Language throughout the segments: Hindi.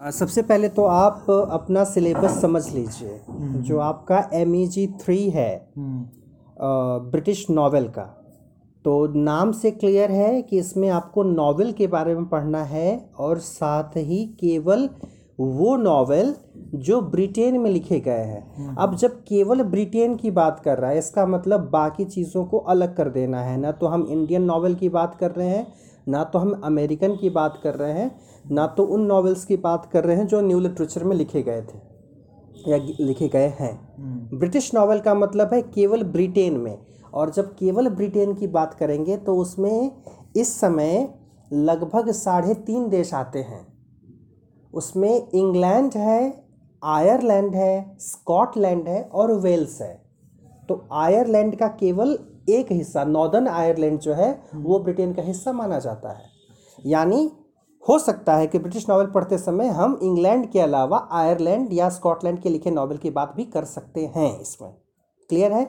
सबसे पहले तो आप अपना सिलेबस समझ लीजिए जो आपका एम ई जी थ्री है ब्रिटिश नावल का। तो नाम से क्लियर है कि इसमें आपको नावल के बारे में पढ़ना है और साथ ही केवल वो नावल जो ब्रिटेन में लिखे गए हैं। अब जब केवल ब्रिटेन की बात कर रहा है इसका मतलब बाकी चीज़ों को अलग कर देना है ना? तो हम इंडियन नावल की बात कर रहे हैं ना तो हम अमेरिकन की बात कर रहे हैं ना तो उन नॉवेल्स की बात कर रहे हैं जो न्यू लिटरेचर में लिखे गए थे या लिखे गए हैं। ब्रिटिश नावल का मतलब है केवल ब्रिटेन में। और जब केवल ब्रिटेन की बात करेंगे तो उसमें इस समय लगभग साढ़े तीन देश आते हैं। उसमें इंग्लैंड है आयरलैंड है स्कॉटलैंड है और वेल्स है। तो आयरलैंड का केवल एक हिस्सा नॉर्दर्न आयरलैंड जो है वो ब्रिटेन का हिस्सा माना जाता है। यानी हो सकता है कि ब्रिटिश नावल पढ़ते समय हम इंग्लैंड के अलावा आयरलैंड या स्कॉटलैंड के लिखे नावल की बात भी कर सकते हैं इसमें। क्लियर है?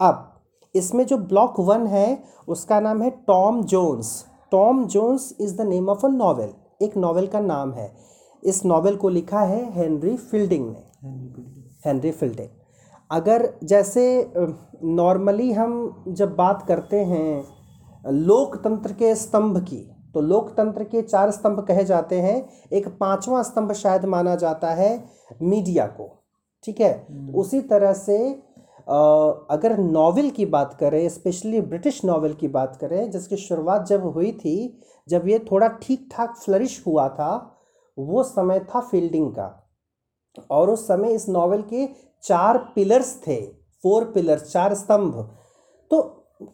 अब इसमें जो ब्लॉक वन है उसका नाम है Tom Jones Tom Jones is the name of a novel एक नावल का नाम है। इस नावल को लिखा है हेनरी फील्डिंग ने। हेनरी फील्डिंग अगर जैसे नॉर्मली हम जब बात करते हैं लोकतंत्र के स्तंभ की तो लोकतंत्र के चार स्तंभ कहे जाते हैं। एक पांचवा स्तंभ शायद माना जाता है मीडिया को ठीक है? तो उसी तरह से अगर नॉवेल की बात करें स्पेशली ब्रिटिश नॉवेल की बात करें जिसकी शुरुआत जब हुई थी जब ये थोड़ा ठीक ठाक फ्लरिश हुआ था वो समय था फील्डिंग का। और उस समय इस नॉवेल के चार पिलर्स थे फोर पिलर्स चार स्तंभ। तो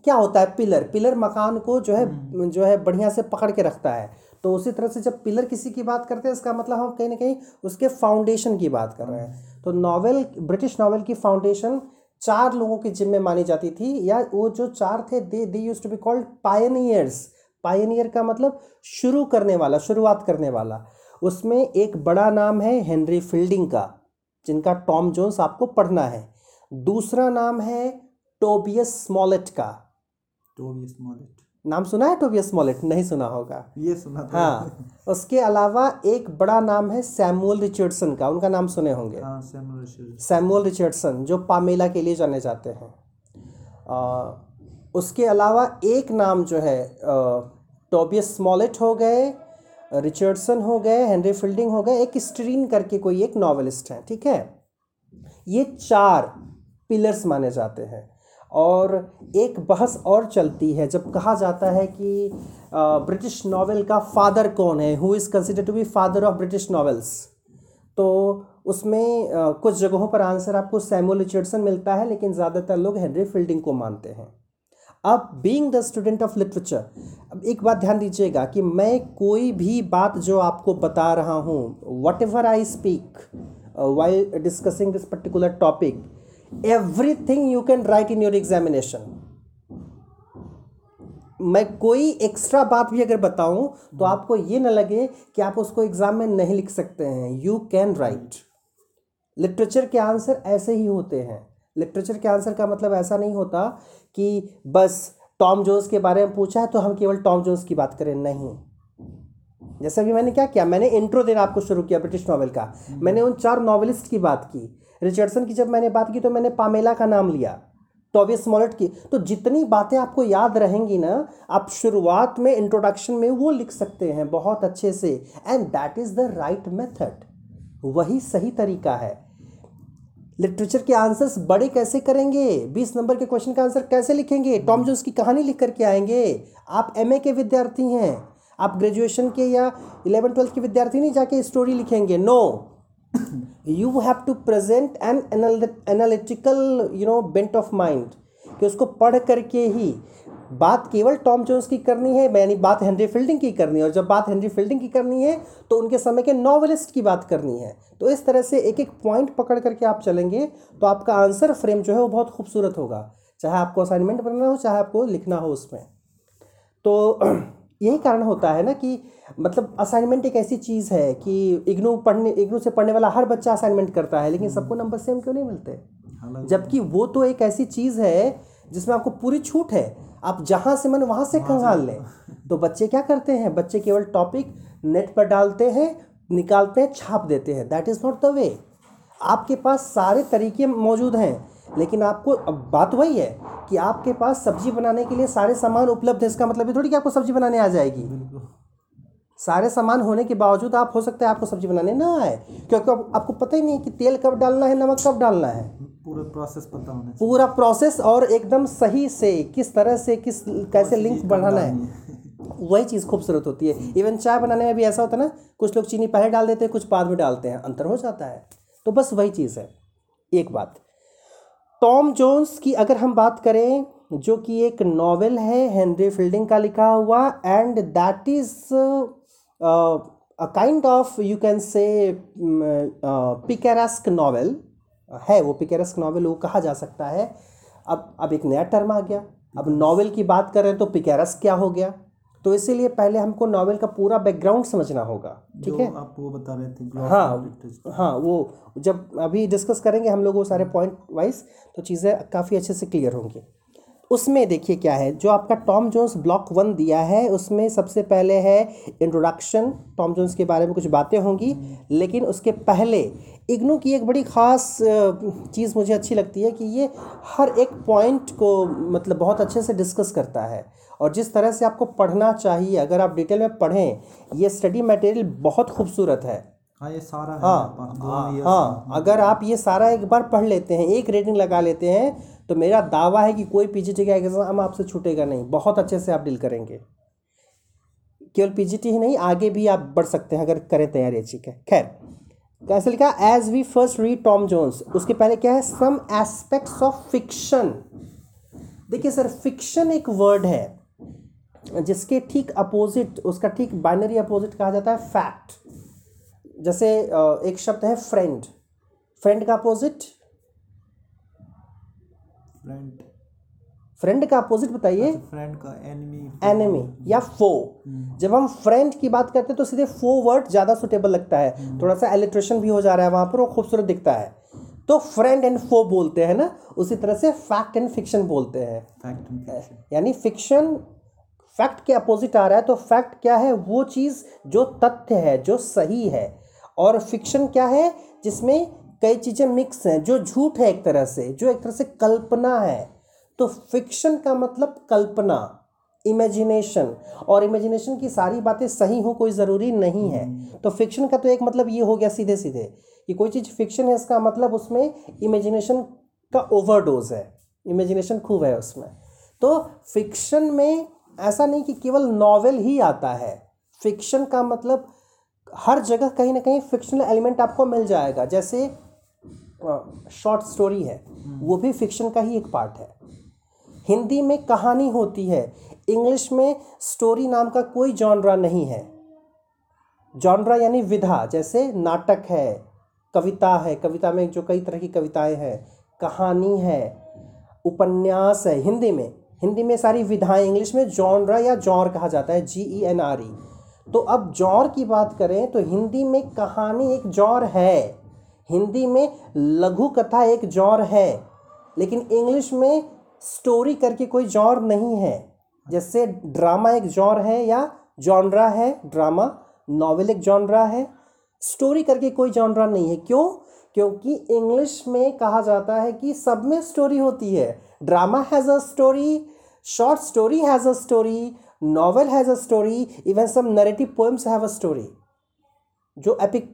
क्या होता है पिलर? पिलर मकान को जो है जो है बढ़िया से पकड़ के रखता है। तो उसी तरह से जब पिलर किसी की बात करते हैं इसका मतलब हम कहीं ना कहीं उसके फाउंडेशन की बात कर रहे हैं। तो नॉवेल ब्रिटिश नॉवेल की फाउंडेशन चार लोगों के जिम्मे मानी जाती थी या वो जो चार थे they they use to be called pioneers pioneer का मतलब शुरू करने वाला शुरुआत करने वाला। उसमें एक बड़ा नाम है हेनरी फील्डिंग का। जिनका टॉम जोन्स आपको पढ़ना है। दूसरा नाम है टोबियस स्मॉलेट का। टोबियस मॉलेट नाम सुना है टोबियस स्मॉलेट? नहीं सुना होगा। ये सुना था। हाँ उसके अलावा एक बड़ा नाम है सैमुअल रिचर्डसन का। उनका नाम सुने होंगे। हाँ सैमुअल रिचर्डसन। जो पामेला के लिए जाने जाते हैं। आ, उसके अलावा एक नाम जो है टोबियस स्मॉलेट हो गए रिचर्डसन हो गए हेनरी फील्डिंग हो गए, एक स्ट्रीन करके कोई एक नॉवेलिस्ट हैं, ठीक है? ये चार पिलर्स माने जाते हैं और एक बहस और चलती है जब कहा जाता है कि ब्रिटिश नॉवेल का फादर कौन है? Who is consider to be father of British novels तो उसमें कुछ जगहों पर आंसर आपको सैमुअल रिचर्डसन मिलता है, लेकिन ज़्यादातर लोग हेनरी फील्डिंग को मानते हैं। अब being the student of literature अब एक बात ध्यान दीजिएगा कि मैं कोई भी बात जो आपको बता रहा हूँ whatever I speak while discussing this particular topic everything you can write in your examination मैं कोई एक्स्ट्रा बात भी अगर बताऊँ तो आपको ये ना लगे कि आप उसको एग्ज़ाम में नहीं लिख सकते हैं। यू कैन राइट लिटरेचर के आंसर ऐसे ही होते हैं। लिटरेचर के आंसर का मतलब ऐसा नहीं होता कि बस टॉम जोन्स के बारे में पूछा है तो हम केवल टॉम जोन्स की बात करें नहीं। जैसे अभी मैंने क्या किया मैंने इंट्रो देना आपको शुरू किया ब्रिटिश नॉवल का। मैंने उन चार नॉवलिस्ट की बात की। रिचर्डसन की जब मैंने बात की तो मैंने पामेला का नाम लिया टॉबियस स्मॉलेट की। तो जितनी बातें आपको याद रहेंगी ना आप शुरुआत में इंट्रोडक्शन में वो लिख सकते हैं बहुत अच्छे से। And that is the right method वही सही तरीका है। लिटरेचर के आंसर्स बड़े कैसे करेंगे? बीस नंबर के क्वेश्चन का आंसर कैसे लिखेंगे? टॉम जोन्स की कहानी लिख करके आएँगे। आप एमए के विद्यार्थी हैं। आप ग्रेजुएशन के या इलेवन, ट्वेल्थ के विद्यार्थी नहीं, जाके स्टोरी लिखेंगे। No you have to present an analytical you know bent of mind कि उसको पढ़ करके ही बात केवल टॉम जोन्स की करनी है यानी बात हेनरी फील्डिंग की करनी है और जब बात हेनरी फील्डिंग की करनी है तो उनके समय के नॉवलिस्ट की बात करनी है। तो इस तरह से एक एक पॉइंट पकड़ करके आप चलेंगे तो आपका आंसर फ्रेम जो है वो बहुत खूबसूरत होगा। चाहे आपको असाइनमेंट बनाना हो चाहे आपको लिखना हो उसमें। तो यही कारण होता है ना कि मतलब असाइनमेंट एक ऐसी चीज़ है कि इग्नू पढ़ने इग्नू से पढ़ने वाला हर बच्चा असाइनमेंट करता है लेकिन सबको नंबर सेम क्यों नहीं मिलते? जबकि वो तो एक ऐसी चीज़ है जिसमें आपको पूरी छूट है। आप जहाँ से मन वहाँ से खंगाल लें। तो बच्चे क्या करते हैं? बच्चे केवल टॉपिक नेट पर डालते हैं निकालते हैं छाप देते हैं। That is not the way आपके पास सारे तरीके मौजूद हैं लेकिन आपको अब बात वही है कि आपके पास सब्ज़ी बनाने के लिए सारे सामान उपलब्ध है। इसका मतलब ये थोड़ी कि आपको सब्ज़ी बनाने आ जाएगी। बिल्कुल। सारे सामान होने के बावजूद आप हो सकता है आपको सब्ज़ी बनाने ना आए। क्योंकि आपको पता ही नहीं है कि तेल कब डालना है नमक कब डालना है। पूरा प्रोसेस पता होना पूरा प्रोसेस और एकदम सही से किस तरह से किस कैसे लिंक बढ़ाना है। वही चीज़ खूबसूरत होती है। इवन चाय बनाने में भी ऐसा होता है ना कुछ लोग चीनी पहले डाल देते हैं कुछ बाद में डालते हैं अंतर हो जाता है। तो बस वही चीज़ है। एक बात। टॉम जोन्स की अगर हम बात करें जो कि एक नॉवेल है हेनरी फील्डिंग का लिखा हुआ and that is a kind of you can say picaresque novel है वो पिकेरस्क नावल वो कहा जा सकता है। अब अब एक नया टर्म आ गया। अब नावल की बात करें तो पिकेरस्क क्या हो गया? तो इसीलिए पहले हमको नावल का पूरा बैकग्राउंड समझना होगा ठीक है? आप वो बता रहे थे हाँ हाँ वो जब अभी डिस्कस करेंगे हम लोग वो सारे पॉइंट वाइज तो चीज़ें काफ़ी अच्छे से क्लियर होंगी। उसमें देखिए क्या है, जो आपका टॉम जोन्स ब्लॉक वन दिया है, उसमें सबसे पहले है इंट्रोडक्शन टॉम जोन्स के बारे में कुछ बातें होंगी, लेकिन उसके पहले इग्नू की एक बड़ी ख़ास चीज़ मुझे अच्छी लगती है कि ये हर एक पॉइंट को मतलब बहुत अच्छे से डिस्कस करता है। और जिस तरह से आपको पढ़ना चाहिए, अगर आप डिटेल में पढ़ें, ये स्टडी मटेरियल बहुत खूबसूरत है। हाँ ये सारा है हाँ हाँ अगर आप ये सारा एक बार पढ़ लेते हैं एक रेटिंग लगा लेते हैं तो मेरा दावा है कि कोई पीजीटी का एग्ज़ाम आपसे छूटेगा नहीं बहुत अच्छे से आप डील करेंगे। केवल पीजीटी ही नहीं आगे भी आप बढ़ सकते हैं अगर करें तैयारी अच्छी है खैर कैसे लिखा? As we first read Tom Jones उसके पहले क्या है? सम एस्पेक्ट्स ऑफ़ फिक्शन देखिए सर फिक्शन एक वर्ड है जिसके ठीक अपोजिट उसका ठीक बाइनरी अपोजिट कहा जाता है फैक्ट जैसे एक शब्द है फ्रेंड फ्रेंड का अपोजिट फ्रेंड फ्रेंड का अपोजिट बताइए. फ्रेंड का एनिमी एनिमी या फो जब हम फ्रेंड की बात करते हैं तो सीधे फो वर्ड ज़्यादा सुटेबल लगता है. थोड़ा सा एलिट्रेशन भी हो जा रहा है वहाँ पर वो खूबसूरत दिखता है. तो फ्रेंड एंड फो बोलते हैं ना उसी तरह से फैक्ट एंड फिक्शन बोलते हैं. फैक्ट यानी फिक्शन फैक्ट के अपोजिट आ रहा है तो फैक्ट क्या है? वो चीज़ जो तथ्य है जो सही है. और फिक्शन क्या है? जिसमें कई चीज़ें मिक्स हैं, जो झूठ है एक तरह से, जो एक तरह से कल्पना है। तो फिक्शन का मतलब कल्पना इमेजिनेशन और इमेजिनेशन की सारी बातें सही हो कोई ज़रूरी नहीं है। तो फिक्शन का तो एक मतलब ये हो गया सीधे सीधे कि कोई चीज़ फिक्शन है, इसका मतलब उसमें इमेजिनेशन का ओवरडोज है। इमेजिनेशन खूब है उसमें। तो फिक्शन में ऐसा नहीं कि केवल नॉवेल ही आता है। फिक्शन का मतलब हर जगह कहीं ना कहीं फिक्शनल एलिमेंट आपको मिल जाएगा। जैसे शॉर्ट स्टोरी है वो भी फिक्शन का ही एक पार्ट है। हिंदी में कहानी होती है इंग्लिश में स्टोरी नाम का कोई जॉनरा नहीं है। जॉनरा यानी विधा जैसे नाटक है कविता है कविता में जो कई तरह की कविताएँ हैं कहानी है उपन्यास है हिंदी में। हिंदी में सारी विधाएँ इंग्लिश में जॉनरा या जॉर कहा जाता है जी ई एन आर ई तो अब जौर की बात करें तो हिंदी में कहानी एक जौर है। हिंदी में लघु कथा एक जौर है, लेकिन इंग्लिश में स्टोरी करके कोई जौर नहीं है। जैसे ड्रामा एक जौर है या जॉनरा है ड्रामा नॉवेल एक जॉनरा है। स्टोरी करके कोई जॉनरा नहीं है। क्यों? क्योंकि इंग्लिश में कहा जाता है कि सब में स्टोरी होती है। Drama has a story short story has a story novel has a story even some narrative poems have a story जो एपिक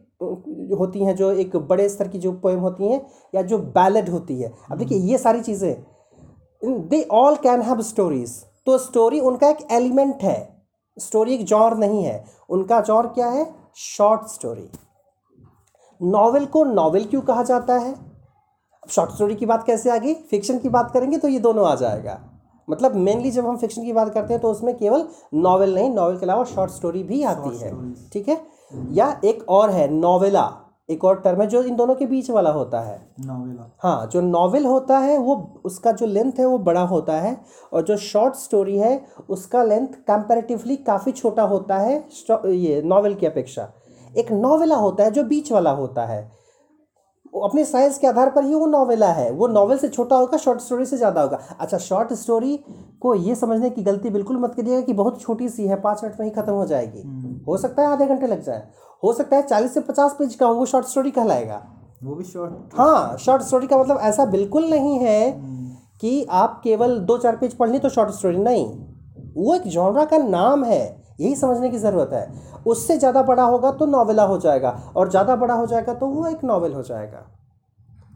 होती हैं जो एक बड़े स्तर की जो पोएम होती हैं या जो बैलेड होती है। अब देखिए ये सारी चीज़ें they all can have stories तो स्टोरी उनका एक एलिमेंट है। स्टोरी एक जॉर नहीं है। उनका जॉर क्या है? शॉर्ट स्टोरी नॉवेल को नॉवेल क्यों कहा जाता है? शॉर्ट स्टोरी की बात कैसे आ गई फिक्शन की बात करेंगे तो ये दोनों आ जाएगा। मतलब मेनली जब हम फिक्शन की बात करते हैं तो उसमें केवल नॉवेल नहीं नॉवेल के अलावा शॉर्ट स्टोरी भी आती है ठीक है? या एक और है नॉवेला एक और टर्म है जो इन दोनों के बीच वाला होता है। नॉवेला हाँ जो नॉवेल होता है वो उसका जो लेंथ है वो बड़ा होता है और जो शॉर्ट स्टोरी है उसका लेंथ कंपेरेटिवली काफ़ी छोटा होता है ये नॉवेल की अपेक्षा। एक नॉवेला होता है जो बीच वाला होता है अपने साइंस के आधार पर ही वो नॉवेला है। वो नॉवेल से छोटा होगा शॉर्ट स्टोरी से ज़्यादा होगा। अच्छा शॉर्ट स्टोरी को ये समझने की गलती बिल्कुल मत करिएगा कि बहुत छोटी सी है पाँच मिनट में ही खत्म हो जाएगी। हो सकता है आधे घंटे लग जाए। हो सकता है चालीस से पचास पेज का हो वो शॉर्ट स्टोरी कहलाएगा। वो भी शॉर्ट। हाँ शॉर्ट स्टोरी का मतलब ऐसा बिल्कुल नहीं है कि आप केवल दो चार पेज पढ़ ली तो शॉर्ट स्टोरी नहीं। वो एक जॉनरा का नाम है। यही समझने की ज़रूरत है। उससे ज़्यादा बड़ा होगा तो नॉवेला हो जाएगा और ज़्यादा बड़ा हो जाएगा तो वो एक नॉवेल हो जाएगा।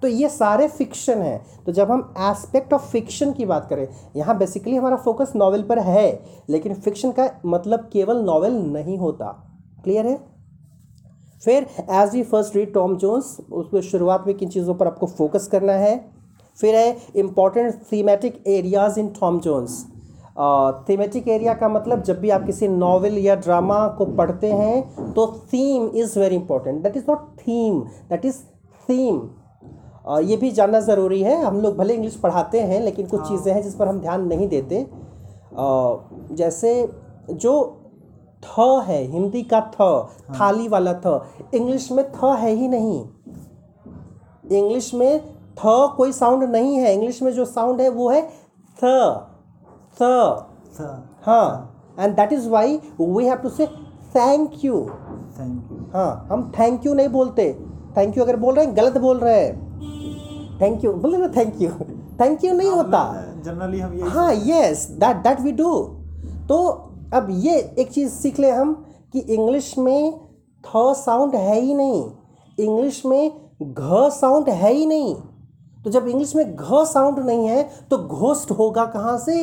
तो ये सारे फिक्शन हैं। तो जब हम एस्पेक्ट ऑफ़ फिक्शन की बात करें, यहाँ बेसिकली हमारा फोकस नॉवेल पर है, लेकिन फिक्शन का मतलब केवल नॉवेल नहीं होता। क्लियर है? फिर as we first read Tom Jones उसको शुरुआत में किन चीज़ों पर आपको फोकस करना है? फिर है important thematic areas in Tom Jones thematic area का मतलब जब भी आप किसी नॉवेल या ड्रामा को पढ़ते हैं तो theme is very important that is not theme that is theme ये भी जानना ज़रूरी है। हम लोग भले इंग्लिश पढ़ाते हैं लेकिन कुछ चीज़ें हैं जिस पर हम ध्यान नहीं देते। जैसे जो थ है हिंदी का थ थाली वाला थ इंग्लिश में थ है ही नहीं। इंग्लिश में थ कोई साउंड नहीं है। इंग्लिश में जो साउंड है वो है थ हाँ. And that is why we have to say thank you thank you हाँ हम थैंक यू नहीं बोलते. थैंक यू अगर बोल रहे हैं गलत बोल रहे हैं. थैंक यू बोले ना थैंक यू थैंक यू नहीं होता. जनरली हम यही हाँ yes that that we do तो अब ये एक चीज़ सीख ले हम कि इंग्लिश में थ साउंड है ही नहीं. इंग्लिश में घ साउंड है ही नहीं. तो जब इंग्लिश में घ साउंड नहीं है तो घोस्ट होगा कहाँ से?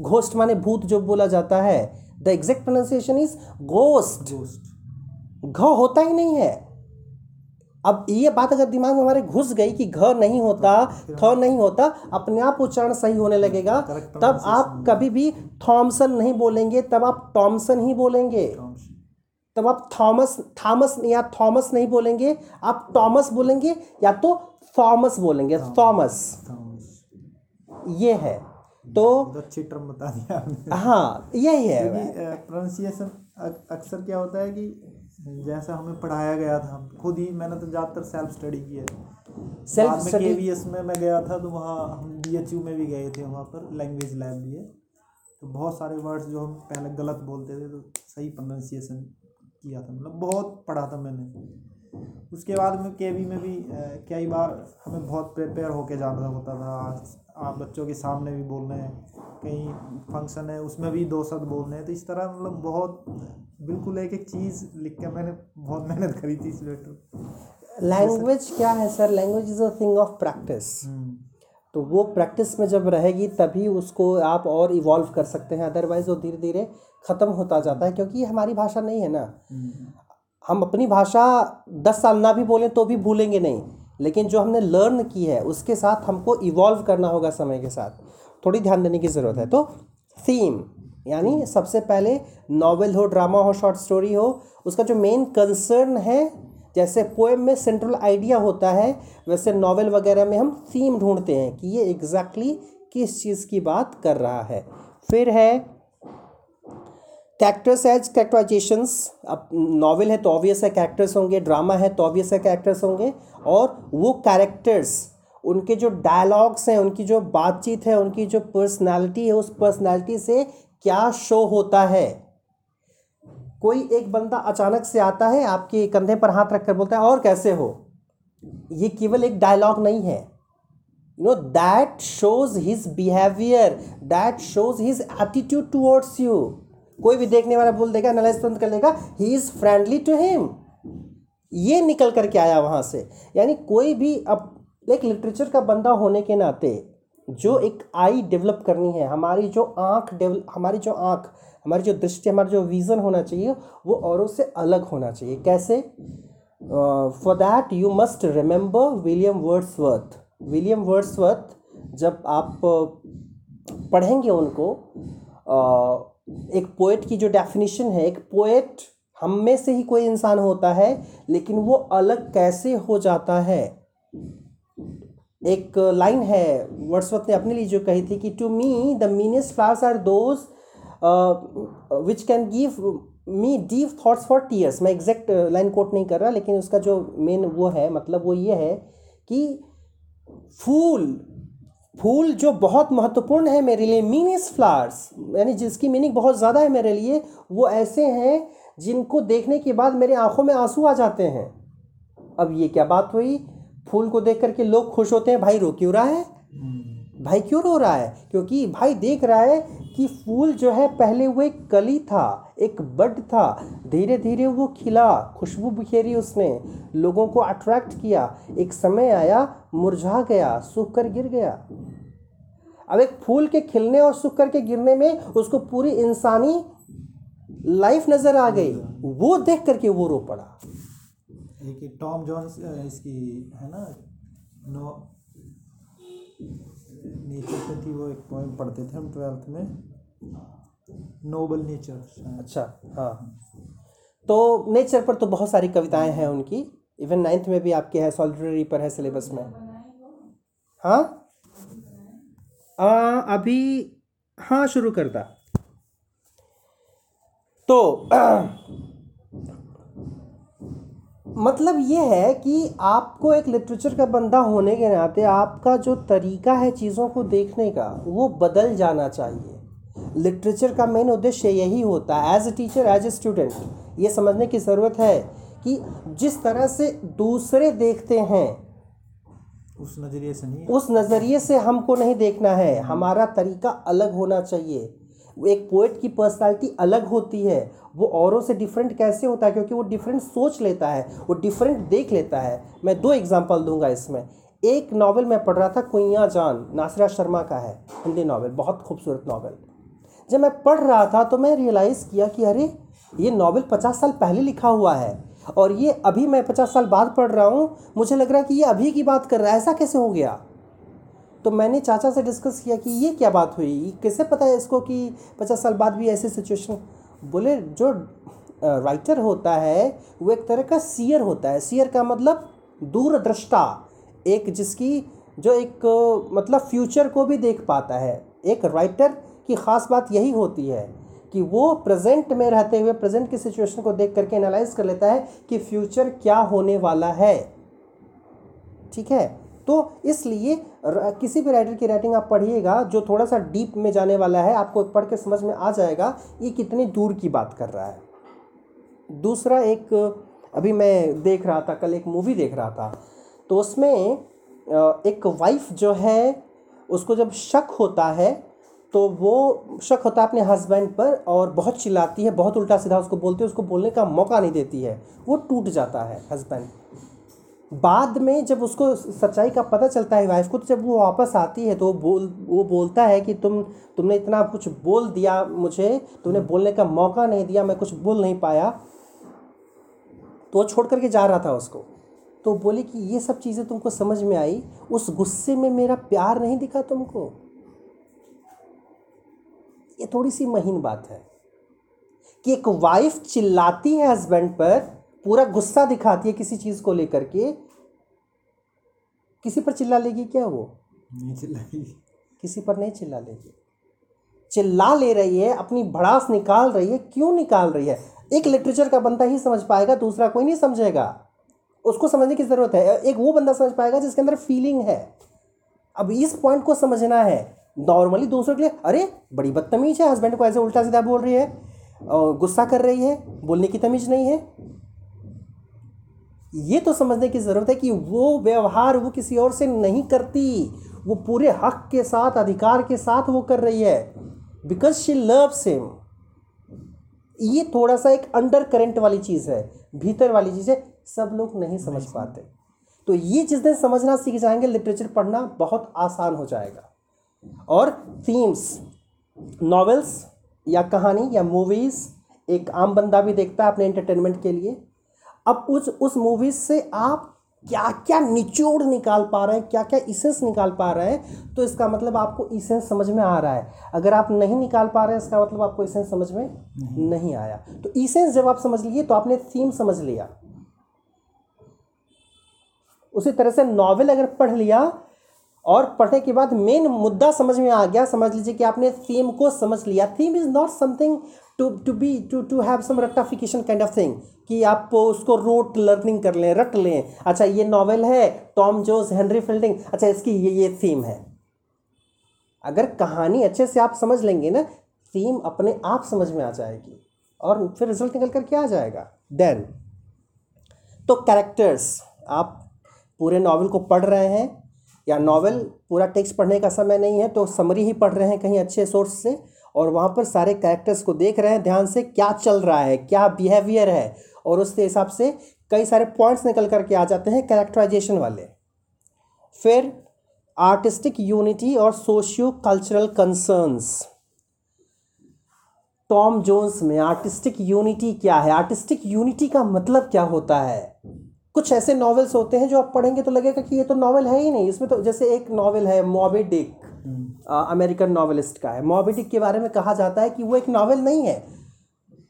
घोस्ट माने भूत जो बोला जाता है। The exact pronunciation is ghost घ होता ही नहीं है। अब ये बात अगर दिमाग में हमारे घुस गई कि घ नहीं होता थ नहीं होता अपने आप उच्चारण सही होने लगेगा। तब आप कभी भी थॉमसन नहीं बोलेंगे तब आप टॉमसन ही बोलेंगे। तब आप थॉमस थॉमस या थॉमस नहीं बोलेंगे आप टॉमस बोलेंगे या तो थॉमस बोलेंगे। थॉमस। ये है। तो अच्छी टर्म बता दिया आपने। हाँ यही है क्योंकि प्रोनाउंसिएशन अक्सर क्या होता है कि जैसा हमें पढ़ाया गया था खुद ही मैंने तो ज़्यादातर सेल्फ स्टडी की है। में study- केवीएस में मैं गया था तो वहाँ हम बी एच यू में भी गए थे वहाँ पर लैंग्वेज लैब भी है। तो बहुत सारे वर्ड्स जो हम पहले गलत बोलते थे तो सही प्रोनाउंसिएशन किया था। मतलब बहुत पढ़ा था मैंने। उसके बाद में केवी में भी कई बार हमें बहुत प्रिपेयर होके जाना होता था बच्चों के सामने भी बोलने हैं कहीं फ़ंक्शन है उसमें भी दो शब्द बोलने हैं तो इस तरह मतलब बहुत बिल्कुल एक एक चीज़ लिख के मैंने बहुत मेहनत करी थी इस लेटर लैंग्वेज क्या है sir language is a thing of practice तो वो प्रैक्टिस में जब रहेगी तभी उसको आप और इवॉल्व कर सकते हैं। अदरवाइज़ वो धीरे धीरे ख़त्म होता जाता है क्योंकि ये हमारी भाषा नहीं है ना। हम अपनी भाषा दस साल ना भी बोलें तो भी भूलेंगे नहीं। लेकिन जो हमने लर्न की है, उसके साथ हमको इवॉल्व करना होगा समय के साथ। थोड़ी ध्यान देने की ज़रूरत है। तो थीम यानी सबसे पहले नॉवेल हो ड्रामा हो शॉर्ट स्टोरी हो, उसका जो मेन कंसर्न है, जैसे पोएम में सेंट्रल आइडिया होता है, वैसे नॉवेल वगैरह में हम थीम ढूंढते हैं कि ये एग्जैक्टली exactly किस चीज़ की बात कर रहा है। फिर है कैरेक्टर्स एज कैरेक्टराइजेशंस अब नॉवेल है तो ऑब्वियस है कैरेक्टर्स होंगे ड्रामा है तो ऑब्वियस है कैरेक्टर्स होंगे, और वो कैरेक्टर्स उनके जो डायलॉग्स हैं, उनकी जो बातचीत है, उनकी जो पर्सनालिटी है, उस पर्सनालिटी से क्या शो होता है? कोई एक बंदा अचानक से आता है, आपके कंधे पर हाथ रखकर बोलता है, और कैसे हो? ये केवल एक डायलॉग नहीं है। You know that shows his behaviour that shows his attitude towards you कोई भी देखने वाला बोल देगा एनालाइज तुरंत कर लेगा he is friendly to him ये निकल करके आया वहाँ से। यानी कोई भी अब एक लिटरेचर का बंदा होने के नाते जो एक आई डेवलप करनी है हमारी जो आँख डेवलप हमारी जो आँख हमारी जो दृष्टि हमारा जो विज़न होना चाहिए वो औरों से अलग होना चाहिए। कैसे? For that you must remember William Wordsworth William Wordsworth जब आप पढ़ेंगे उनको uh, एक पोएट की जो डेफिनेशन है, एक पोएट हम में से ही कोई इंसान होता है, लेकिन वो अलग कैसे हो जाता है? एक लाइन है वर्ड्सवर्थ ने अपने लिए जो कही थी कि to me the meanest flowers are those which can give me deep thoughts for tears मैं एग्जैक्ट लाइन कोट नहीं कर रहा, लेकिन उसका जो मेन वो है मतलब वो ये है कि फूल फूल जो बहुत महत्वपूर्ण है मेरे लिए मीनिस फ्लावर्स यानी जिसकी मीनिंग बहुत ज़्यादा है मेरे लिए, वो ऐसे हैं जिनको देखने के बाद मेरे आँखों में आँसू आ जाते हैं। अब ये क्या बात हुई? फूल को देख करके लोग खुश होते हैं, भाई, रो क्यों रहा है? भाई, क्यों रो रहा है? क्योंकि भाई देख रहा है कि फूल जो है, पहले वो एक कली था, एक बड था धीरे धीरे वो खिला, खुशबू बिखेरी उसने, लोगों को अट्रैक्ट किया। एक समय आया, मुरझा गया, सूख कर गिर गया। अब एक फूल के खिलने और सूख कर के गिरने में उसको पूरी इंसानी लाइफ नज़र आ गई। वो देख करके वो रो पड़ा। एक टॉम जॉन्स इसकी है ना नो नेचर पे थी वो एक पोएम पढ़ते थे हम ट्वेल्थ में। नोबल नेचर अच्छा हाँ। तो नेचर पर तो बहुत सारी कविताएँ हैं उनकी। इवन नाइन्थ में भी आपके है सॉलिटरी पर है सिलेबस में। हाँ? आ, अभी हाँ शुरू कर दा तो मतलब ये है कि आपको एक लिटरेचर का बंदा होने के नाते आपका जो तरीका है चीज़ों को देखने का वो बदल जाना चाहिए। लिटरेचर का मेन उद्देश्य यही होता है as a teacher as a student ये समझने की ज़रूरत है कि जिस तरह से दूसरे देखते हैं उस नज़रिए से नहीं उस नज़रिए से हमको नहीं देखना है। हमारा तरीका अलग होना चाहिए। एक पोइट की पर्सनालिटी अलग होती है। वो औरों से डिफरेंट कैसे होता है? क्योंकि वो डिफरेंट सोच लेता है। वो डिफरेंट देख लेता है। मैं दो एग्जांपल दूँगा इसमें। एक नावल मैं पढ़ रहा था, कुइया जान नासरा शर्मा का है, हिंदी नावल बहुत खूबसूरत नावल जब मैं पढ़ रहा था तो मैं रियलाइज़ किया कि अरे, ये नावल पचास साल पहले लिखा हुआ है। और ये अभी मैं पचास साल बाद पढ़ रहा हूँ, मुझे लग रहा है कि ये अभी की बात कर रहा है, ऐसा कैसे हो गया? तो मैंने चाचा से डिस्कस किया कि ये क्या बात हुई? कैसे पता है इसको कि पचास साल बाद भी ऐसी सिचुएशन बोले, जो राइटर होता है, वो एक तरह का सीयर होता है। सीयर का मतलब दूरदृष्टा, एक जिसकी, जो एक मतलब फ्यूचर को भी देख पाता है। एक राइटर की ख़ास बात यही होती है कि वो प्रेजेंट में रहते हुए प्रेजेंट की सिचुएशन को देख करके एनालाइज कर लेता है कि फ्यूचर क्या होने वाला है। ठीक है? तो इसलिए किसी भी राइटर की राइटिंग आप पढ़िएगा, जो थोड़ा सा डीप में जाने वाला है, आपको पढ़ के समझ में आ जाएगा, ये कितनी दूर की बात कर रहा है। दूसरा एक, अभी मैं देख रहा था, कल एक मूवी देख रहा था। तो उसमें एक वाइफ जो है, उसको जब शक होता है तो वो शक होता है अपने हस्बैंड पर और बहुत चिल्लाती है, बहुत उल्टा सीधा उसको बोलती है, उसको बोलने का मौका नहीं देती है। वो टूट जाता है हस्बैंड बाद में जब उसको सच्चाई का पता चलता है वाइफ को तो जब वो वापस आती है तो वो बोल, वो बोलता है कि तुम, तुमने इतना कुछ बोल दिया मुझे, तुमने बोलने का मौका नहीं दिया, मैं कुछ बोल नहीं पाया। तो वो छोड़ करके जा रहा था उसको। तो बोली कि ये सब चीज़ें तुमको समझ में आई, उस गुस्से में मेरा प्यार नहीं दिखा तुमको। ये थोड़ी सी महीन बात है कि एक वाइफ चिल्लाती है हस्बैंड पर पूरा गुस्सा दिखाती है किसी चीज़ को लेकर के। किसी पर चिल्ला लेगी क्या वो? नहीं चिल्लाएगी। किसी पर नहीं चिल्ला लेगी। चिल्ला ले रही है अपनी भड़ास निकाल रही है क्यों निकाल रही है? एक लिटरेचर का बंदा ही समझ पाएगा दूसरा कोई नहीं समझेगा। उसको समझने की ज़रूरत है। एक वो बंदा समझ पाएगा जिसके अंदर फीलिंग है। अब इस पॉइंट को समझना है। नॉर्मली दूसरों के लिए अरे बड़ी बदतमीज है हस्बैंड को ऐसे उल्टा सीधा बोल रही है और गुस्सा कर रही है बोलने की तमीज नहीं है। ये तो समझने की ज़रूरत है कि वो व्यवहार वो किसी और से नहीं करती वो पूरे हक के साथ अधिकार के साथ वो कर रही है बिकॉज़ शी लव्स हिम ये थोड़ा सा एक अंडर करेंट वाली चीज़ है भीतर वाली चीज़ है सब लोग नहीं समझ पाते। तो ये दिन समझना सीख जाएँगे लिटरेचर पढ़ना बहुत आसान हो जाएगा। और थीम्स नॉवेल्स या कहानी या मूवीज़ एक आम बंदा भी देखता है अपने एंटरटेनमेंट के लिए। अब उस उस मूवीज़ से आप क्या क्या निचोड़ निकाल पा रहे हैं क्या क्या इसेंस निकाल पा रहे हैं तो इसका मतलब आपको इसेंस समझ में आ रहा है। अगर आप नहीं निकाल पा रहे हैं इसका मतलब आपको इसेंस समझ में नहीं, नहीं आया। तो इसेंस जब आप समझ लिए तो आपने थीम समझ लिया। उसी तरह से नॉवेल अगर पढ़ लिया और पढ़ने के बाद मेन मुद्दा समझ में आ गया। समझ लीजिए कि आपने थीम को समझ लिया। Theme is not something to to be to to have some रट्टाफिकेशन kind of thing कि आप उसको रोट लर्निंग कर लें, रट लें। अच्छा ये नॉवेल है टॉम जोस हेनरी फील्डिंग अच्छा इसकी ये ये थीम है। अगर कहानी अच्छे से आप समझ लेंगे ना थीम अपने आप समझ में आ जाएगी और फिर रिज़ल्ट निकल कर क्या आ जाएगा? देन तो कैरेक्टर्स आप पूरे नावल को पढ़ रहे हैं या नावल पूरा टेक्स्ट पढ़ने का समय नहीं है तो समरी ही पढ़ रहे हैं कहीं अच्छे सोर्स से और वहाँ पर सारे कैरेक्टर्स को देख रहे हैं, ध्यान से क्या चल रहा है, क्या बिहेवियर है और उसके हिसाब से कई सारे पॉइंट्स निकल करके आ जाते हैं कैरेक्टराइजेशन वाले। फिर आर्टिस्टिक यूनिटी और socio cultural concerns Tom Jones में आर्टिस्टिक यूनिटी क्या है? आर्टिस्टिक यूनिटी का मतलब क्या होता है? कुछ ऐसे नॉवेल्स होते हैं जो आप पढ़ेंगे तो लगेगा कि ये तो नॉवल है ही नहीं। इसमें तो जैसे एक नॉवल है मॉबी डिक अमेरिकन नॉवलिस्ट का है। मॉबिडिक के बारे में कहा जाता है कि वो एक नॉवल नहीं है।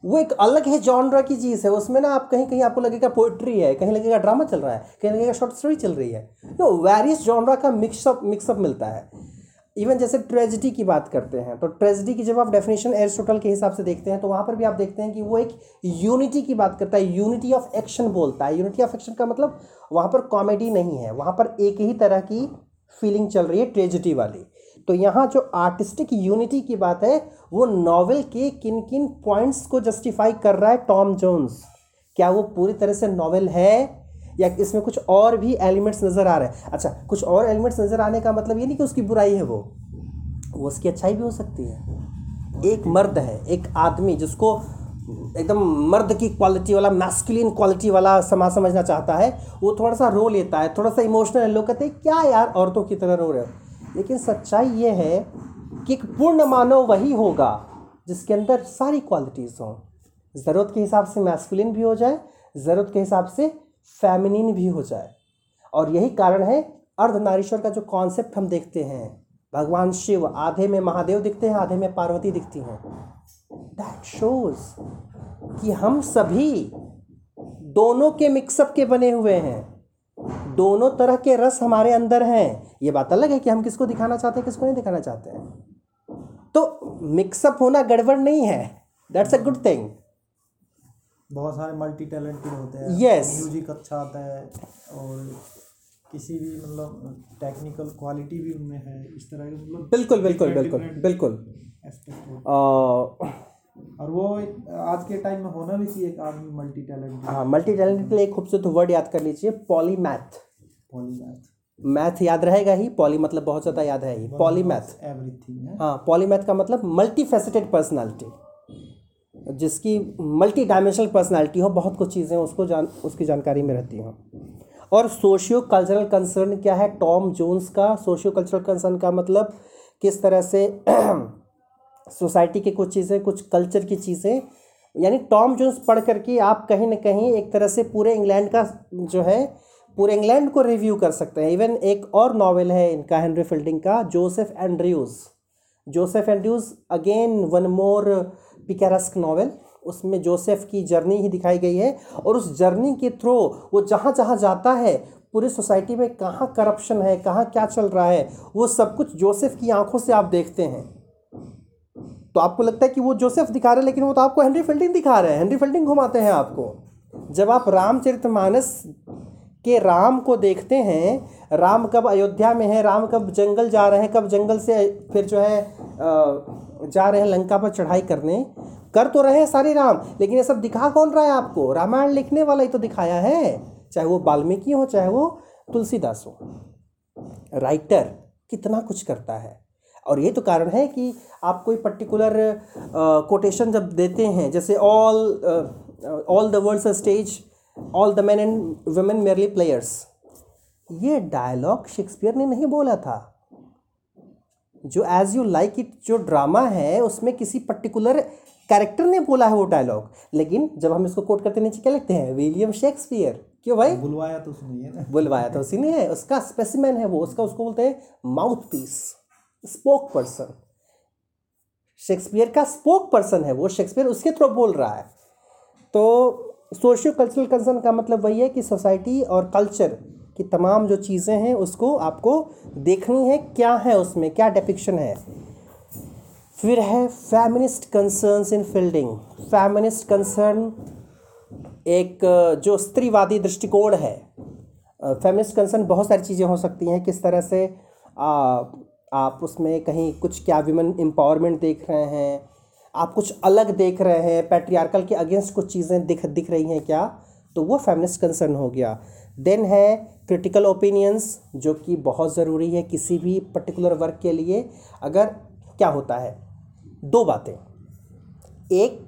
वो एक अलग है जॉनरा की चीज़ है। उसमें ना आप कहीं कहीं आपको लगेगा पोइट्री है कहीं लगेगा ड्रामा चल रहा है कहीं लगेगा शॉर्ट स्टोरी चल रही है। तो वेरियस जॉनरा का मिक्सअप मिक्सअप मिलता है। इवन जैसे ट्रेजिडी की बात करते हैं तो ट्रेजिडी की जब आप डेफिनेशन एरिस्टोटल के हिसाब से देखते हैं तो वहाँ पर भी आप देखते हैं कि वो एक यूनिटी की बात करता है यूनिटी ऑफ़ एक्शन बोलता है। यूनिटी ऑफ़ एक्शन का मतलब वहाँ पर कॉमेडी नहीं है, वहाँ पर एक ही तरह की फीलिंग चल रही है ट्रेजिडी वाली। तो यहाँ जो आर्टिस्टिक यूनिटी की बात है, वो नॉवल के किन किन पॉइंट्स को जस्टिफाई कर रहा है टॉम जोन्स क्या वो पूरी तरह से नॉवल है? या इसमें कुछ और भी एलिमेंट्स नज़र आ रहे हैं? अच्छा कुछ और एलिमेंट्स नज़र आने का मतलब ये नहीं कि उसकी बुराई है वो। वो उसकी अच्छाई भी हो सकती है। एक मर्द है, एक आदमी जिसको एकदम मर्द की क्वालिटी वाला मैस्कुलिन क्वालिटी वाला समाज समझना चाहता है, वो थोड़ा सा रो लेता है, थोड़ा सा इमोशनल है। लोग कहते हैं, क्या यार, औरतों की तरह रो रहे हो? लेकिन सच्चाई ये है कि एक पूर्ण मानव वही होगा जिसके अंदर सारी क्वालिटीज़ हों। ज़रूरत के हिसाब से मैस्कुलिन भी हो जाए, ज़रूरत के हिसाब से फेमिनिन भी हो जाए। और यही कारण है, अर्धनारीश्वर का जो कॉन्सेप्ट हम देखते हैं, भगवान शिव आधे में महादेव दिखते हैं, आधे में पार्वती दिखती हैं। दैट शोज़ कि हम सभी दोनों के मिक्सअप के बने हुए हैं। दोनों तरह के रस हमारे अंदर हैं। ये बात अलग है कि हम किसको दिखाना चाहते हैं, किसको नहीं दिखाना चाहते हैं। तो मिक्सअप होना गड़बड़ नहीं है। दैट्स अ गुड थिंग बहुत सारे मल्टी टैलेंटेड होते हैं। Yes. म्यूज़िक अच्छा आता है और किसी भी मतलब टेक्निकल क्वालिटी भी उनमें है इस तरह के मतलब बिल्कुल बिल्कुल बिल्कुल बिल्कुल। और वो आज के टाइम में होना भी चाहिए एक आदमी मल्टी टैलेंटेड हाँ मल्टी टैलेंटेड के लिए एक खूबसूरत वर्ड याद कर लीजिए पॉलीमैथ पॉलीमैथ मैथ याद रहेगा ही पॉली मतलब बहुत ज़्यादा याद है ही पॉलीमैथ एवरीथिंग है। हाँ पॉलीमैथ का मतलब मल्टी फैसेटेड पर्सनैलिटी जिसकी मल्टी डायमेंशनल पर्सनैलिटी हो, बहुत कुछ चीज़ें उसको जान, उसकी जानकारी में रहती हों। और सोशियो कल्चरल कंसर्न क्या है? टॉम जोन्स का सोशियो कल्चरल कंसर्न का मतलब किस तरह से सोसाइटी की कुछ चीज़ें, कुछ कल्चर की चीज़ें, यानी टॉम जोन्स पढ़ करके आप कहीं ना कहीं एक तरह से पूरे इंग्लैंड का जो है, पूरे इंग्लैंड को रिव्यू कर सकते हैं। इवन एक और नावल है इनका हेनरी फील्डिंग का Joseph Andrews Joseph Andrews again one more picaresque novel उसमें जोसेफ की जर्नी ही दिखाई गई है और उस जर्नी के थ्रू वो जहाँ जहाँ जाता है पूरी सोसाइटी में कहाँ करप्शन है कहाँ क्या चल रहा है वो सब कुछ जोसेफ की आँखों से आप देखते हैं। तो आपको लगता है कि वो जोसेफ दिखा रहे हैं लेकिन वो तो आपको हेनरी फील्डिंग दिखा रहे हैं। हेनरी फील्डिंग घुमाते हैं आपको। जब आप रामचरितमानस के राम को देखते हैं राम कब अयोध्या में है राम कब जंगल जा रहे हैं कब जंगल से फिर जो है अ, जा रहे हैं लंका पर चढ़ाई करने। कर तो रहे हैं सारे राम, लेकिन ये सब दिखा कौन रहा है आपको? रामायण लिखने वाला ही तो दिखाया है, चाहे वो वाल्मीकि हो, चाहे वो तुलसीदास हो। राइटर कितना कुछ करता है। और ये तो कारण है कि आप कोई पर्टिकुलर कोटेशन जब देते हैं, जैसे all all the world's stage all the man and women merely players ये डायलॉग शेक्सपियर ने नहीं बोला था। जो एज यू लाइक इट जो ड्रामा है उसमें किसी पर्टिकुलर कैरेक्टर ने बोला है वो डायलॉग लेकिन जब हम इसको कोट करते नीचे क्या लिखते हैं? विलियम शेक्सपियर क्यों भाई? बुलवाया तो उसने ही है ना? बुलवाया तो उसी ने है उसका स्पेसिमैन है वो उसका उसको बोलते हैं mouthpiece spokesperson Shakespeare का स्पोक पर्सन है वो शेक्सपियर उसके थ्रू बोल रहा है। तो सोशियो कल्चरल कंसर्न का मतलब वही है कि सोसाइटी और कल्चर कि तमाम जो चीज़ें हैं उसको आपको देखनी है क्या है उसमें क्या डिपिक्शन है। फिर है feminist concerns in Fielding feminist concern एक जो स्त्रीवादी दृष्टिकोण है। फेमिनिस्ट कंसर्न बहुत सारी चीज़ें हो सकती हैं किस तरह से आ, आप उसमें कहीं कुछ क्या विमेन एम्पावरमेंट देख रहे हैं आप कुछ अलग देख रहे हैं पैट्रियार्कल के अगेंस्ट कुछ चीज़ें दिख दिख रही हैं क्या? तो वो फेमिनिस्ट कंसर्न हो गया। देन है क्रिटिकल ओपिनियंस जो कि बहुत ज़रूरी है किसी भी पर्टिकुलर वर्क के लिए। अगर क्या होता है? दो बातें। एक,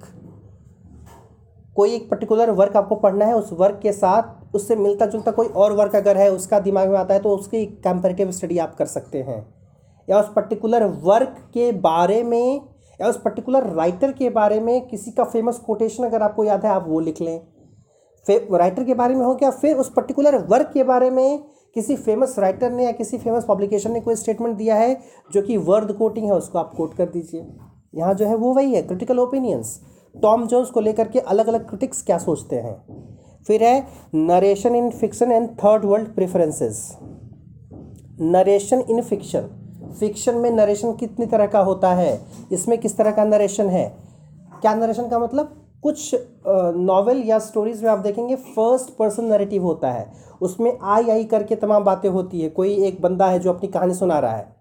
कोई एक पर्टिकुलर वर्क आपको पढ़ना है, उस वर्क के साथ उससे मिलता जुलता कोई और वर्क अगर है, उसका दिमाग में आता है तो उसकी कंपेरेटिव स्टडी आप कर सकते हैं। या उस पर्टिकुलर वर्क के बारे में, या उस पर्टिकुलर राइटर के बारे में किसी का फ़ेमस कोटेशन अगर आपको याद है, आप वो लिख लें। राइटर के बारे में हो क्या? फिर उस पर्टिकुलर वर्क के बारे में किसी फ़ेमस राइटर ने या किसी फ़ेमस पब्लिकेशन ने कोई स्टेटमेंट दिया है जो कि वर्ड कोटिंग है, उसको आप कोट कर दीजिए। यहाँ जो है वो वही है क्रिटिकल ओपिनियंस टॉम जोन्स को लेकर के अलग अलग क्रिटिक्स क्या सोचते हैं? फिर है narration in fiction and third world preferences narration in fiction fiction में नरेशन कितनी तरह का होता है? इसमें किस तरह का नरेशन है? क्या नरेशन का मतलब? कुछ नॉवेल या स्टोरीज में आप देखेंगे फ़र्स्ट पर्सन नरेटिव होता है। उसमें आई आई करके तमाम बातें होती है। कोई एक बंदा है जो अपनी कहानी सुना रहा है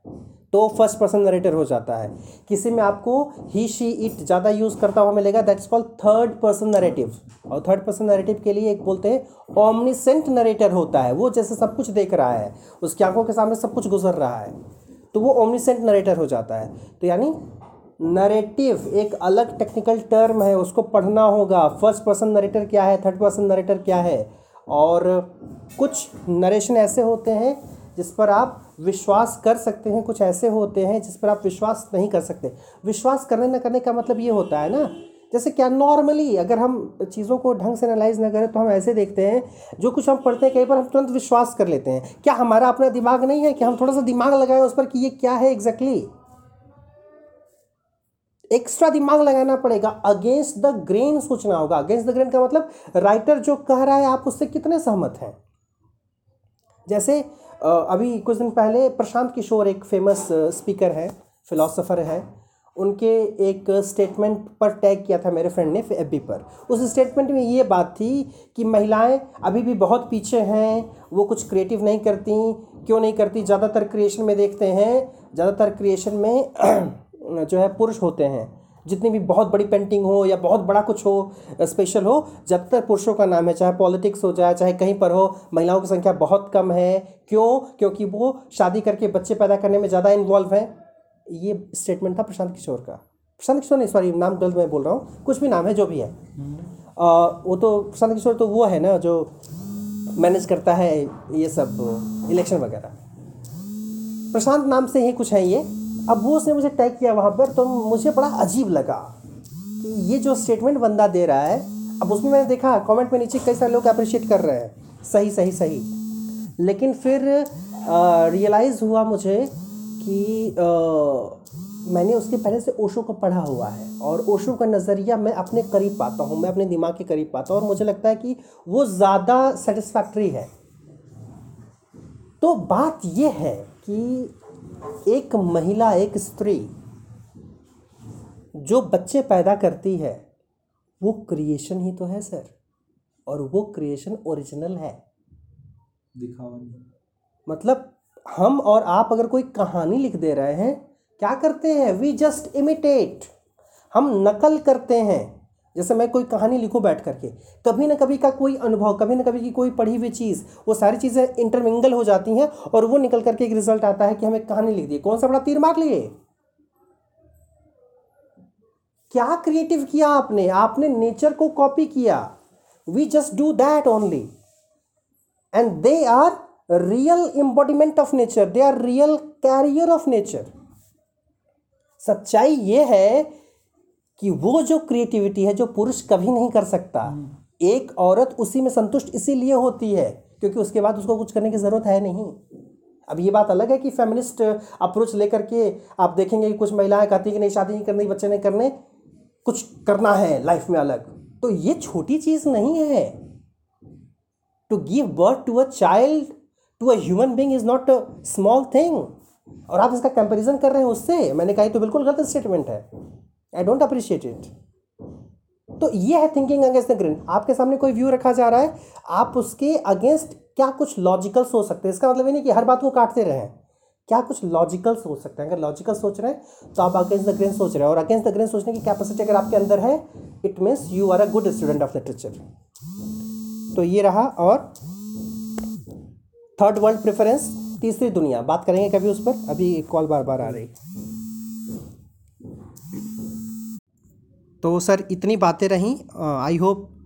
तो फ़र्स्ट पर्सन नरेटर हो जाता है। किसी में आपको ही शी इट ज़्यादा यूज़ करता हुआ मिलेगा that's called third person narrative और थर्ड पर्सन नरेटिव के लिए एक बोलते हैं ऑमनिसेंट नरेटर होता है। वो जैसे सब कुछ देख रहा है, उसकी आँखों के सामने सब कुछ गुजर रहा है तो वो ओमनिसेंट नरेटर हो जाता है। तो यानी नरेटिव एक अलग टेक्निकल टर्म है, उसको पढ़ना होगा। फ़र्स्ट पर्सन नरेटर क्या है? थर्ड पर्सन नरेटर क्या है? और कुछ नरेशन ऐसे होते हैं, जिस पर आप विश्वास कर सकते हैं। कुछ ऐसे होते हैं, जिस पर आप विश्वास नहीं कर सकते। विश्वास करने न करने का मतलब ये होता है ना, जैसे क्या नॉर्मली अगर हम चीज़ों को ढंग से एनालाइज ना करें तो हम ऐसे देखते हैं, जो कुछ हम पढ़ते हैं, कई बार हम तुरंत विश्वास कर लेते हैं। क्या हमारा अपना दिमाग नहीं है कि हम थोड़ा सा दिमाग लगाएँ उस पर कि ये क्या है एग्जैक्टली एक्स्ट्रा दिमाग लगाना पड़ेगा। अगेंस्ट द ग्रेन सोचना होगा। अगेंस्ट द ग्रेन का मतलब राइटर जो कह रहा है, आप उससे कितने सहमत हैं? जैसे अभी कुछ दिन पहले प्रशांत किशोर एक फ़ेमस स्पीकर है फिलोसोफर है। उनके एक स्टेटमेंट पर टैग किया था मेरे फ्रेंड ने एफ़ पर। उस स्टेटमेंट में ये बात थी कि महिलाएँ अभी भी बहुत पीछे हैं, वो कुछ क्रिएटिव नहीं करती, क्यों नहीं करती? ज़्यादातर क्रिएशन में देखते हैं, ज़्यादातर क्रिएशन में जो है पुरुष होते हैं। जितनी भी बहुत बड़ी पेंटिंग हो या बहुत बड़ा कुछ हो स्पेशल हो जब तक पुरुषों का नाम है चाहे पॉलिटिक्स हो जाए चाहे कहीं पर हो महिलाओं की संख्या बहुत कम है। क्यों? क्योंकि वो शादी करके बच्चे पैदा करने में ज़्यादा इन्वॉल्व हैं। ये स्टेटमेंट था प्रशांत किशोर का। प्रशांत किशोर नहीं सॉरी नाम गलत मैं बोल रहा हूँ। कुछ भी नाम है जो भी है। आ, वो तो प्रशांत किशोर तो वो है ना जो मैनेज करता है ये सब इलेक्शन वगैरह। प्रशांत नाम से ही कुछ है ये। अब वो उसने मुझे टैग किया वहाँ पर तो मुझे बड़ा अजीब लगा कि ये जो स्टेटमेंट बंदा दे रहा है अब उसमें मैंने देखा कमेंट में नीचे कई सारे लोग अप्रिशिएट कर रहे हैं। सही सही सही। लेकिन फिर रियलाइज़ हुआ मुझे कि आ, मैंने उसके पहले से ओशो को पढ़ा हुआ है और ओशो का नज़रिया मैं अपने करीब पाता हूँ मैं अपने दिमाग के करीब पाता हूँ और मुझे लगता है कि वो ज़्यादा सेटिस्फैक्ट्री है। तो बात यह है कि एक महिला एक स्त्री जो बच्चे पैदा करती है वो क्रिएशन ही तो है सर और वो क्रिएशन ओरिजिनल है। दिखावा मतलब हम और आप अगर कोई कहानी लिख दे रहे हैं क्या करते हैं? वी जस्ट इमिटेट हम नकल करते हैं। जैसे मैं कोई कहानी लिखूँ बैठ करके, कभी ना कभी का कोई अनुभव, कभी ना कभी की कोई पढ़ी हुई चीज़, वो सारी चीज़ें इंटरमिंगल हो जाती हैं और वो निकल करके एक रिज़ल्ट आता है कि हमें कहानी लिख दी। कौन सा बड़ा तीर मार लिए? क्या क्रिएटिव किया आपने? आपने नेचर को कॉपी किया। We just do that only and they are real embodiment of nature they are real carrier of nature सच्चाई ये है कि वो जो क्रिएटिविटी है जो पुरुष कभी नहीं कर सकता एक औरत उसी में संतुष्ट इसीलिए होती है क्योंकि उसके बाद उसको कुछ करने की ज़रूरत है नहीं। अब ये बात अलग है कि फेमिनिस्ट अप्रोच लेकर के आप देखेंगे कि कुछ महिलाएँ कहती हैं कि नहीं शादी नहीं करनी बच्चे नहीं करने कुछ करना है लाइफ में अलग। तो ये छोटी चीज़ नहीं है। To give birth to a child to a human being is not a small thing और आप इसका कंपेरिजन कर रहे हैं उससे मैंने कहा तो बिल्कुल गलत स्टेटमेंट है। आई डोंट अप्रिशिएट इट तो ये है थिंकिंग अगेंस्ट द ग्रेन आपके सामने कोई व्यू रखा जा रहा है, आप उसके अगेंस्ट क्या कुछ लॉजिकल सोच सकते हैं? इसका मतलब ये नहीं कि हर बात को काटते रहें। क्या कुछ लॉजिकल सोच सकते हैं? अगर लॉजिकल सोच रहे हैं तो आप अगेंस्ट द ग्रेन सोच रहे हैं। और अगेंस्ट द ग्रेन सोचने की कैपेसिटी अगर आपके अंदर है it means you are a good student of literature तो ये रहा और थर्ड वर्ल्ड प्रेफरेंस तीसरी दुनिया। बात करेंगे कभी उस पर? अभी एक कॉल बार बार आ रही। तो सर इतनी बातें रहीं आई होप